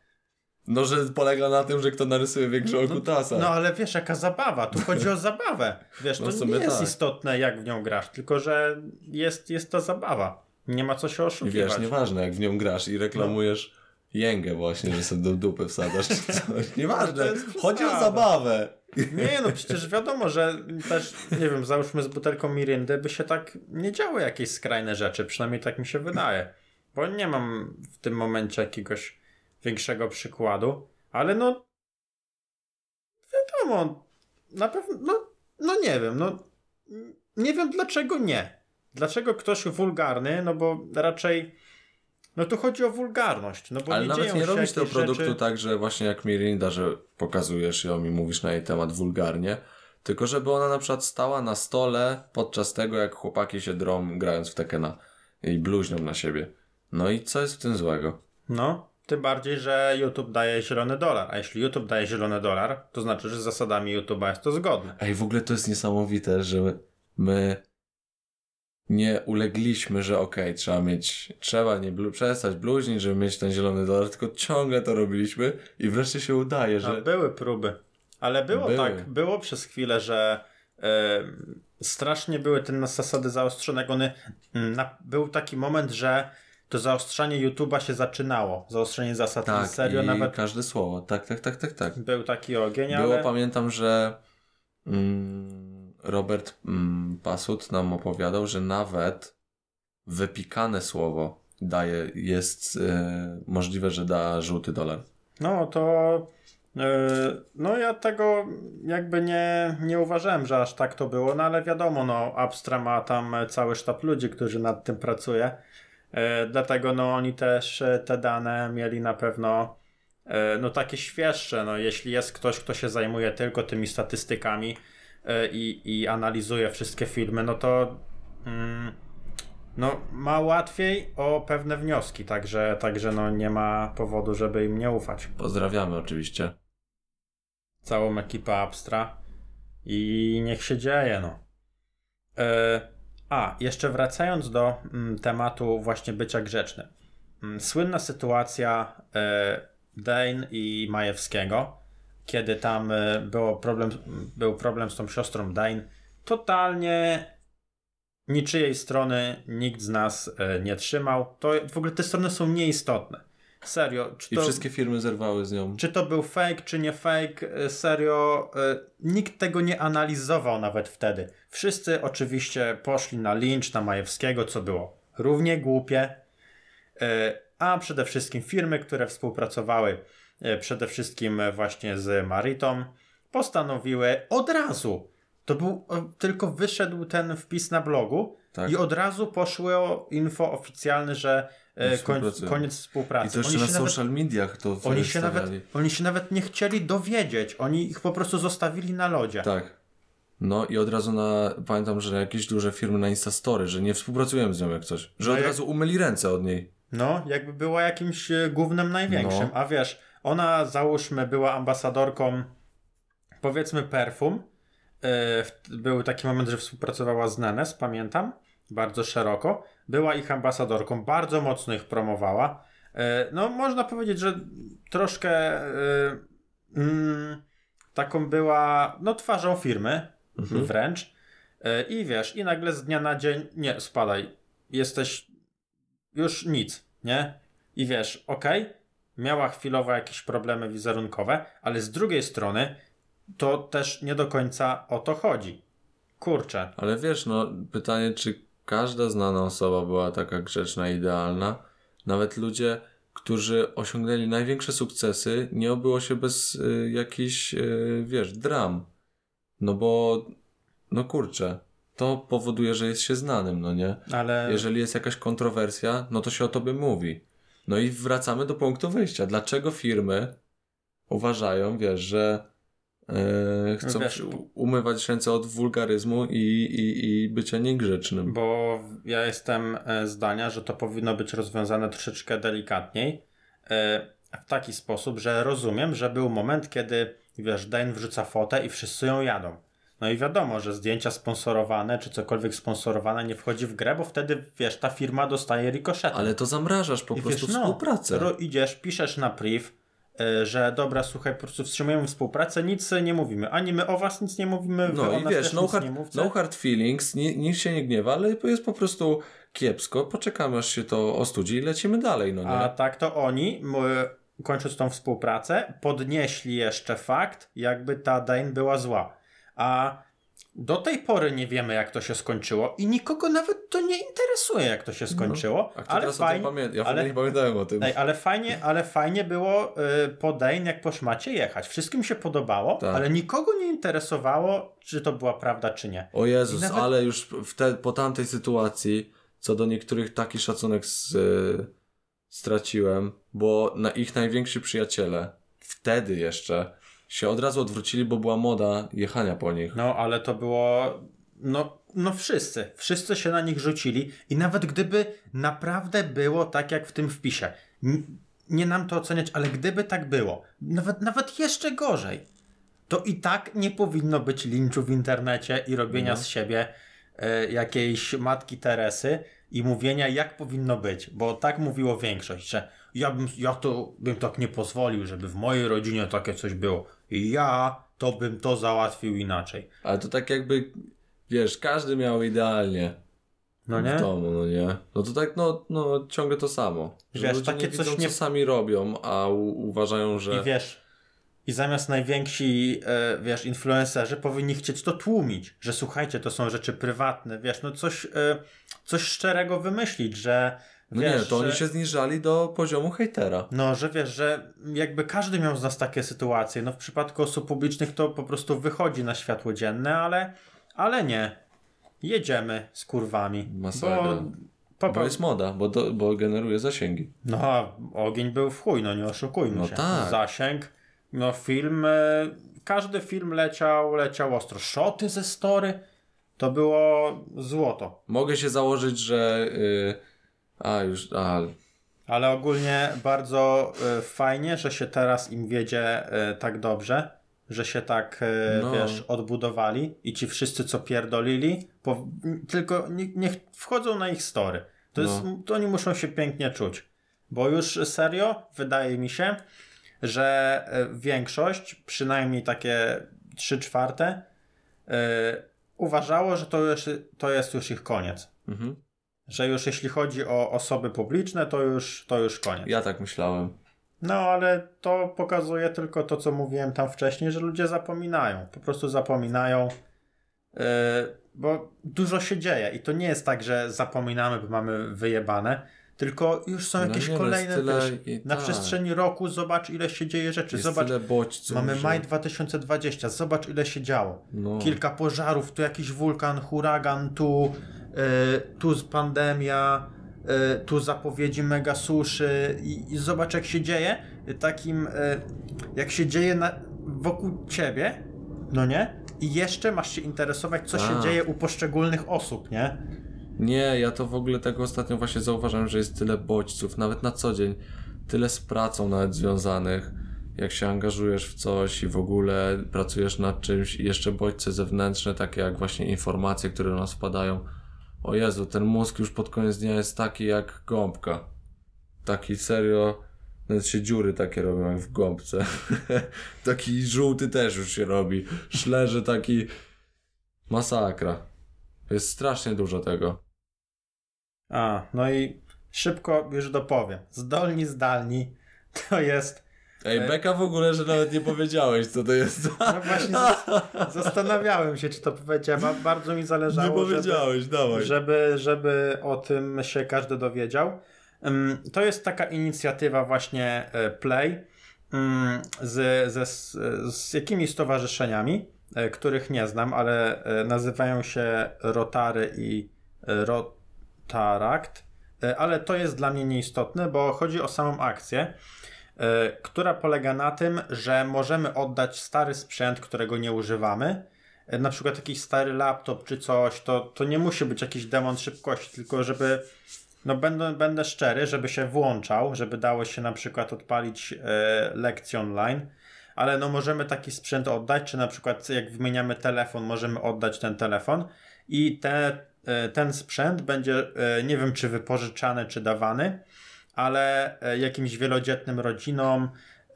No, że polega na tym, że kto narysuje większego kutasa. No ale wiesz, jaka zabawa, tu chodzi o zabawę. Wiesz, No to nie jest tak. istotne, jak w nią grasz, tylko że jest, jest to zabawa. Nie ma co się I oszukiwać. wiesz, nieważne jak w nią grasz i reklamujesz jęgę właśnie, że sobie do dupy wsadzasz czy <laughs> coś. Nieważne, chodzi o zabawę. Nie, no <laughs> przecież wiadomo, że też, nie wiem, załóżmy z butelką Mirindy, by się tak nie działy jakieś skrajne rzeczy, przynajmniej tak mi się wydaje. Bo nie mam w tym momencie jakiegoś większego przykładu, ale no wiadomo, na pewno, no, no nie wiem, no nie wiem dlaczego nie. Dlaczego ktoś wulgarny, no bo raczej no tu chodzi o wulgarność, no bo Ale nie nawet nie robisz tego produktu rzeczy... tak, że właśnie jak Mirinda, że pokazujesz ją i mówisz na jej temat wulgarnie, tylko żeby ona na przykład stała na stole podczas tego, jak chłopaki się drą grając w Tekena i bluźnią na siebie. No i co jest w tym złego? No, tym bardziej, że YouTube daje zielony dolar. A jeśli YouTube daje zielony dolar, to znaczy, że z zasadami YouTube'a jest to zgodne. Ej, w ogóle to jest niesamowite, że my nie ulegliśmy, że okej, trzeba mieć, trzeba nie blu, przestać bluźnić, żeby mieć ten zielony dolar, tylko ciągle to robiliśmy i wreszcie się udaje, A że... były próby. Ale było Były. tak, było przez chwilę, że e, strasznie były te zasady zaostrzone. One, na, był taki moment, że to zaostrzanie YouTube'a się zaczynało. Zaostrzenie zasad. Tak, serio i nawet każde słowo. Tak, tak, tak, tak, tak. był taki ogień, Było, ale... pamiętam, że mm, Robert mm, Pasut nam opowiadał, że nawet wypikane słowo daje, jest e, możliwe, że da żółty dolar. No to. Yy, no ja tego jakby nie, nie uważałem, że aż tak to było, no ale wiadomo, no Abstra ma tam cały sztab ludzi, którzy nad tym pracuje. Yy, dlatego no oni też e, te dane mieli na pewno e, no takie świeższe. No jeśli jest ktoś, kto się zajmuje tylko tymi statystykami e, i, i analizuje wszystkie filmy, no to mm, no, ma łatwiej o pewne wnioski, także, także no, nie ma powodu, żeby im nie ufać. Pozdrawiamy oczywiście. Całą ekipę Abstra i niech się dzieje, no. E, a, jeszcze wracając do mm, tematu właśnie bycia grzecznym. Mm, słynna sytuacja e, Dane i Majewskiego, kiedy tam e, było problem, był problem z tą siostrą Dane, totalnie niczyjej strony nikt z nas e, nie trzymał. To w ogóle te strony są nieistotne. Serio. Czy I to, wszystkie firmy zerwały z nią. czy to był fake, czy nie fake, e, serio, nikt tego nie analizował nawet wtedy. Wszyscy oczywiście poszli na lincz na Majewskiego, co było równie głupie, a przede wszystkim firmy, które współpracowały przede wszystkim e, właśnie z Maritą, postanowiły od razu, to był, e, tylko wyszedł ten wpis na blogu Tak. i od razu poszło info oficjalne, że e, koniec współpracy. I to jeszcze Oni na się nawet- social mediach to oni się, nawet, oni się nawet nie chcieli dowiedzieć. Oni ich po prostu zostawili na lodzie. Tak. No i od razu na, pamiętam, że jakieś duże firmy na Instastory, że nie współpracujemy z nią jak coś. Że No od jak- razu umyli ręce od niej. No, jakby była jakimś e, głównym największym. No. A wiesz, ona załóżmy była ambasadorką powiedzmy perfum. E, Był taki moment, że współpracowała z Nenes, pamiętam, bardzo szeroko. Była ich ambasadorką, bardzo mocno ich promowała. E, No, można powiedzieć, że troszkę e, mm, taką była, no, twarzą firmy Mhm. wręcz. I wiesz, i nagle z dnia na dzień, nie, spadaj, jesteś już nic, nie? I wiesz, okej, miała chwilowo jakieś problemy wizerunkowe, ale z drugiej strony to też nie do końca o to chodzi. Kurczę. Ale wiesz, no pytanie, czy każda znana osoba była taka grzeczna, idealna? Nawet ludzie, którzy osiągnęli największe sukcesy, nie obyło się bez y, jakichś, y, wiesz, dram. No bo, no kurczę, to powoduje, że jest się znanym, no nie? Ale Jeżeli jest jakaś kontrowersja, no to się o tobie mówi. No i wracamy do punktu wyjścia. Dlaczego firmy uważają, wiesz, że e, chcą Wiesz, umywać ręce od wulgaryzmu i, i, i bycia niegrzecznym? Bo ja jestem e, zdania, że to powinno być rozwiązane troszeczkę delikatniej. e, W taki sposób, że rozumiem, że był moment, kiedy wiesz, Dane wrzuca fotę i wszyscy ją jadą. No i wiadomo, że zdjęcia sponsorowane czy cokolwiek sponsorowane nie wchodzi w grę, bo wtedy wiesz, ta firma dostaje rikoszety. Ale to zamrażasz po I prostu wiesz, no, współpracę. Ro, idziesz, piszesz na priv, y, że dobra, słuchaj, po prostu wstrzymujemy współpracę, nic nie mówimy. Ani my o was nic nie mówimy, No i wiesz, no nic hard, no hard feelings, ni- nikt się nie gniewa, ale jest po prostu kiepsko. Poczekamy aż się to ostudzi i lecimy dalej, no nie? A tak to oni, kończąc tą współpracę, podnieśli jeszcze fakt, jakby ta Dane była zła. A do tej pory nie wiemy, jak to się skończyło i nikogo nawet to nie interesuje, jak to się skończyło. A kto ale teraz o tym fajnie? Ja ale- nie pamiętałem o tym. Ej, ale fajnie, ale fajnie było y, po Dane, jak po szmacie jechać. Wszystkim się podobało, Tak. ale nikogo nie interesowało, czy to była prawda, czy nie. O Jezus, nawet- ale już w te, po tamtej sytuacji, co do niektórych taki szacunek z, y, straciłem, bo na ich najwięksi przyjaciele wtedy jeszcze się od razu odwrócili, bo była moda jechania po nich. No, ale to było. No, no wszyscy. Wszyscy się na nich rzucili. I nawet gdyby naprawdę było tak, jak w tym wpisie. Nie nam to oceniać, ale gdyby tak było, nawet, nawet jeszcze gorzej, to i tak nie powinno być linczu w internecie i robienia No. z siebie e, jakiejś matki Teresy i mówienia, jak powinno być. Bo tak mówiło większość, że ja, bym, ja to bym tak nie pozwolił, żeby w mojej rodzinie takie coś było. I ja to bym to załatwił inaczej. Ale to tak jakby, wiesz, każdy miał idealnie No nie? w domu, no nie? No to tak, no, no ciągle to samo. Że Wiesz, ludzie takie nie widzą, coś nie- co sami robią, a u- uważają, że... I wiesz, i zamiast najwięksi, e, wiesz, influencerzy powinni chcieć to tłumić, że słuchajcie, to są rzeczy prywatne, wiesz, no coś, e, coś szczerego wymyślić, że No wiesz, nie, to że, oni się zniżali do poziomu hejtera. No, że wiesz, że jakby każdy miał z nas takie sytuacje, no w przypadku osób publicznych to po prostu wychodzi na światło dzienne, ale, ale nie. Jedziemy z kurwami. Masakra. Bo, Bo jest moda, bo, do, bo generuje zasięgi. No, a ogień był w chuj, no nie oszukujmy No się. tak. Zasięg, no film, e, każdy film leciał, leciał ostro. Szoty ze story, to było złoto. Mogę się założyć, że. Yy, a już. A, Ale ogólnie bardzo e, fajnie, że się teraz im wiedzie e, tak dobrze, że się tak, e, No. wiesz, odbudowali i ci wszyscy, co pierdolili, po, tylko nie, niech wchodzą na ich story. To, No. jest, to oni muszą się pięknie czuć. Bo już serio, wydaje mi się, że większość, przynajmniej takie 3 czwarte, uważało, że to, już, to jest już ich koniec. mhm. Że już jeśli chodzi o osoby publiczne, to już, to już koniec. Ja tak myślałem. No, ale to pokazuje tylko to, co mówiłem tam wcześniej, że ludzie zapominają. Po prostu zapominają, yy, bo dużo się dzieje i to nie jest tak, że zapominamy, bo mamy wyjebane, tylko już są No jakieś nie, no kolejne, wiesz, na tak. przestrzeni roku zobacz, ile się dzieje rzeczy. Jest Zobacz, bodźców. mamy że- maj 2020, zobacz, ile się działo. No. Kilka pożarów, tu jakiś wulkan, huragan, tu, tu z pandemia, y, tu zapowiedzi mega suszy i, i zobacz jak się dzieje, takim y, jak się dzieje na, wokół ciebie, no nie? I jeszcze masz się interesować, co się Tak. dzieje u poszczególnych osób, nie? Nie, ja to w ogóle tego ostatnio właśnie zauważyłem, że jest tyle bodźców, nawet na co dzień, tyle z pracą nawet związanych, jak się angażujesz w coś i w ogóle pracujesz nad czymś i jeszcze bodźce zewnętrzne, takie jak właśnie informacje, które do nas wpadają. O Jezu, ten mózg już pod koniec dnia jest taki jak gąbka. Taki serio, nawet się dziury takie robią jak w gąbce. <laughs> taki żółty też już się robi. Szlerze taki masakra. Jest strasznie dużo tego. A, no i szybko już dopowiem. Zdolni, zdalni <laughs> to jest Ej, beka w ogóle, że nawet nie powiedziałeś, co to jest. No właśnie zas- zastanawiałem się, czy to powiedziałem, a bardzo mi Nie zależało, żeby, powiedziałeś, dawaj. żeby, żeby o tym się każdy dowiedział. To jest taka inicjatywa właśnie e, Play z, z, z jakimiś stowarzyszeniami, e, których nie znam, ale e, nazywają się Rotary i Rotaract, ale to jest dla mnie nieistotne, bo chodzi o samą akcję, która polega na tym, że możemy oddać stary sprzęt, którego nie używamy, e, na przykład jakiś stary laptop czy coś, to, to nie musi być jakiś demon szybkości, tylko żeby no będę, będę szczery, żeby się włączał, żeby dało się na przykład odpalić e, lekcje online, ale no możemy taki sprzęt oddać, czy na przykład jak wymieniamy telefon, możemy oddać ten telefon i te, e, ten sprzęt będzie, e, nie wiem czy wypożyczany, czy dawany, ale e, jakimś wielodzietnym rodzinom,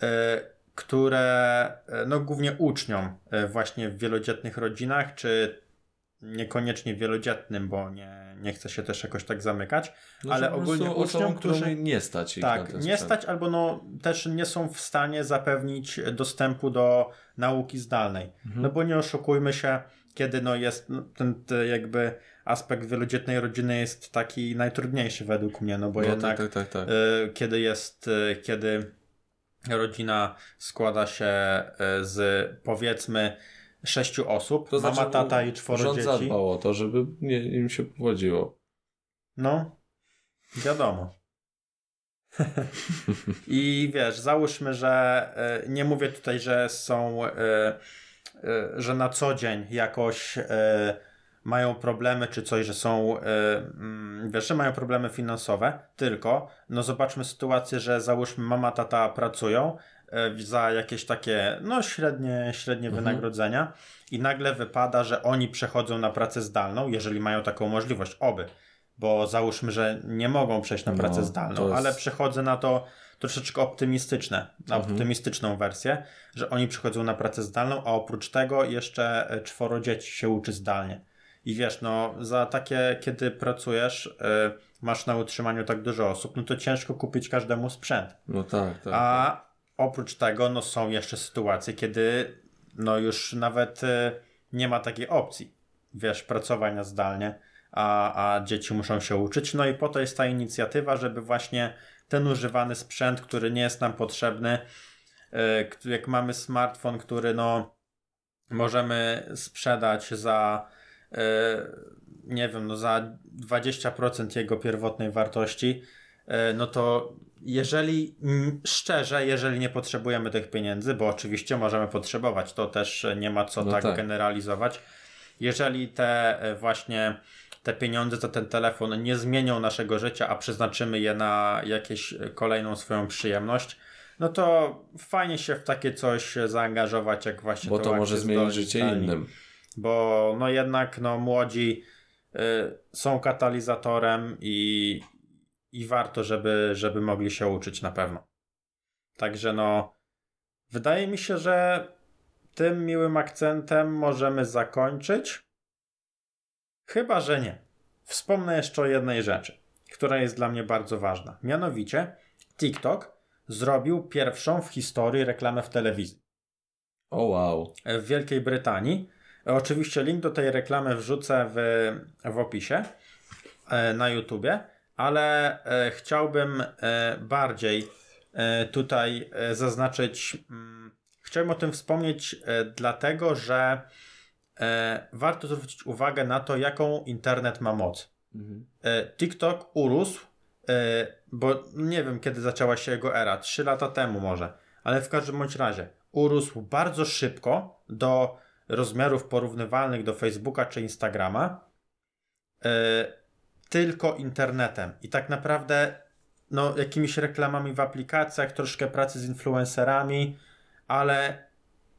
e, które, e, no głównie uczniom właśnie w wielodzietnych rodzinach, czy niekoniecznie wielodzietnym, bo nie, nie chcę się też jakoś tak zamykać, No, ale ogólnie uczniom, którzy nie stać ich tak, nie sprzęt. stać albo no też nie są w stanie zapewnić dostępu do nauki zdalnej. Mhm. No bo nie oszukujmy się, kiedy no jest no, ten jakby aspekt wielodzietnej rodziny jest taki najtrudniejszy według mnie, no bo No, jednak tak, tak, tak, tak. y, kiedy jest, y, kiedy rodzina składa się y, z powiedzmy sześciu osób, To mama, znaczy, tata i czworo Rząd dzieci. zadbał o to, żeby nie, im się powodziło. No, wiadomo. <laughs> I wiesz, załóżmy, że nie mówię tutaj, że są, że na co dzień jakoś mają problemy czy coś, że są, mm, wiesz, że mają problemy finansowe, tylko no zobaczmy sytuację, że załóżmy mama, tata pracują e, za jakieś takie, no średnie, średnie Mhm. wynagrodzenia i nagle wypada, że oni przechodzą na pracę zdalną, jeżeli mają taką możliwość, oby bo załóżmy, że nie mogą przejść na No, pracę zdalną, jest- ale przechodzę na to troszeczkę optymistyczne, na Mhm. optymistyczną wersję, że oni przychodzą na pracę zdalną, a oprócz tego jeszcze e, czworo dzieci się uczy zdalnie. I wiesz, no za takie, kiedy pracujesz, y, masz na utrzymaniu tak dużo osób, no to ciężko kupić każdemu sprzęt. No tak, tak. A oprócz tego, no są jeszcze sytuacje, kiedy no już nawet y, nie ma takiej opcji, wiesz, pracowania zdalnie, a, a dzieci muszą się uczyć. No i po to jest ta inicjatywa, żeby właśnie ten używany sprzęt, który nie jest nam potrzebny, y, jak mamy smartfon, który no możemy sprzedać za nie wiem, no za 20% jego pierwotnej wartości, e, no to jeżeli szczerze, jeżeli nie potrzebujemy tych pieniędzy, bo oczywiście możemy potrzebować, to też nie ma co No tak, tak. generalizować. Jeżeli te e, właśnie te pieniądze za ten telefon nie zmienią naszego życia, a przeznaczymy je na jakieś e, kolejną swoją przyjemność, no to fajnie się w takie coś zaangażować, jak właśnie Bo tą to może zmienić życie innym. Bo no jednak no młodzi y, są katalizatorem i, i warto, żeby, żeby mogli się uczyć na pewno. Także no wydaje mi się, że tym miłym akcentem możemy zakończyć. Chyba, że nie. Wspomnę jeszcze o jednej rzeczy, która jest dla mnie bardzo ważna. Mianowicie TikTok zrobił pierwszą w historii reklamę w telewizji O wow. w Wielkiej Brytanii. Oczywiście link do tej reklamy wrzucę w, w opisie e, na YouTubie, ale e, chciałbym e, bardziej tutaj zaznaczyć, mm, chciałbym o tym wspomnieć dlatego, że warto zwrócić uwagę na to, jaką internet ma moc. Mhm. TikTok urósł, bo nie wiem kiedy zaczęła się jego era, 3 lata temu może, ale w każdym bądź razie urósł bardzo szybko do rozmiarów porównywalnych do Facebooka czy Instagrama e, tylko internetem i tak naprawdę no, jakimiś reklamami w aplikacjach, troszkę pracy z influencerami, ale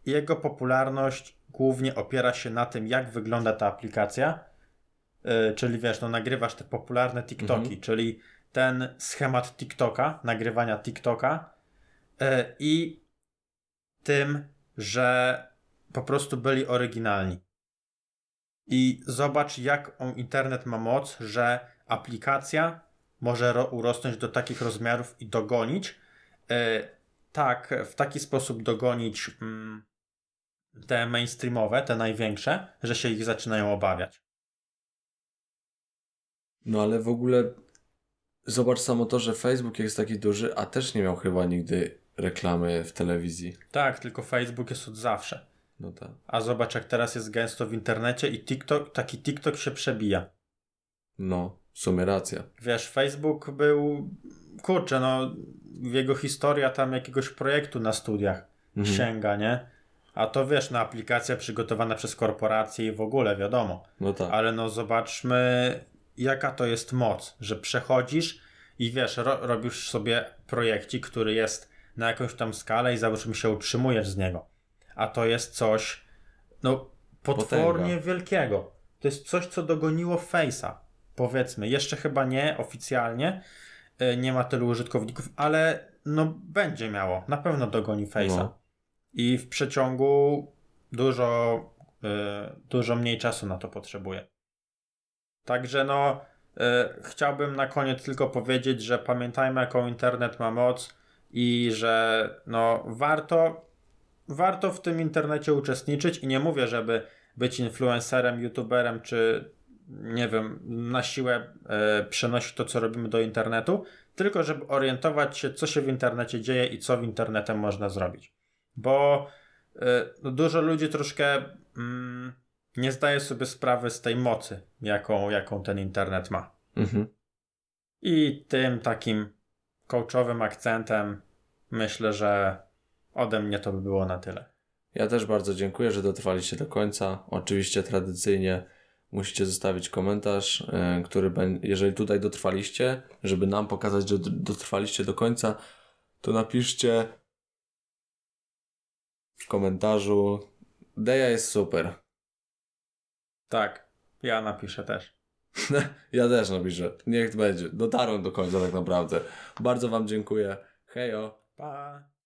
jego popularność głównie opiera się na tym, jak wygląda ta aplikacja, Yy, czyli wiesz, no nagrywasz te popularne TikToki, Mhm. czyli ten schemat TikToka, nagrywania TikToka yy, i tym, że po prostu byli oryginalni. I zobacz, jak on internet ma moc, że aplikacja może ro- urosnąć do takich rozmiarów i dogonić. yy, tak, w taki sposób dogonić mm, te mainstreamowe, te największe, że się ich zaczynają obawiać. No ale w ogóle zobacz samo to, że Facebook jest taki duży, a też nie miał chyba nigdy reklamy w telewizji. Tak, tylko Facebook jest od zawsze. No tak. A zobacz, jak teraz jest gęsto w internecie i TikTok, taki TikTok się przebija. No, w sumie racja. Wiesz, Facebook był, kurczę, no, jego historia tam jakiegoś projektu na studiach Mhm. sięga, nie? A to wiesz, no, aplikacja przygotowana przez korporacje i w ogóle, wiadomo. No tak. Ale no, zobaczmy, jaka to jest moc, że przechodzisz i wiesz, ro robisz sobie projekcik, który jest na jakąś tam skalę i załóżmy się utrzymujesz z niego. A to jest coś, no, potwornie Potęga. wielkiego. To jest coś, co dogoniło Face'a. Powiedzmy, jeszcze chyba nie oficjalnie, y, nie ma tylu użytkowników, ale no będzie miało, na pewno dogoni Face'a. No. I w przeciągu dużo, y, dużo mniej czasu na to potrzebuje. Także no, y, chciałbym na koniec tylko powiedzieć, że pamiętajmy, jaką internet ma moc i że no, warto, warto w tym internecie uczestniczyć. I nie mówię, żeby być influencerem, youtuberem, czy nie wiem, na siłę y, przenosić to, co robimy do internetu, tylko żeby orientować się, co się w internecie dzieje i co w internetem można zrobić bo y, no, dużo ludzi troszkę mm, nie zdaje sobie sprawy z tej mocy, jaką, jaką ten internet ma. Mhm. I tym takim coachowym akcentem myślę, że ode mnie to by było na tyle. Ja też bardzo dziękuję, że dotrwaliście do końca. Oczywiście tradycyjnie musicie zostawić komentarz, e, który będzie, jeżeli tutaj dotrwaliście, żeby nam pokazać, że dotrwaliście do końca, to napiszcie w komentarzu Deja jest super. Tak, ja napiszę też. <laughs> Ja też napiszę. Niech będzie. Dotarłem do końca tak naprawdę. Bardzo wam dziękuję. Hejo. Pa!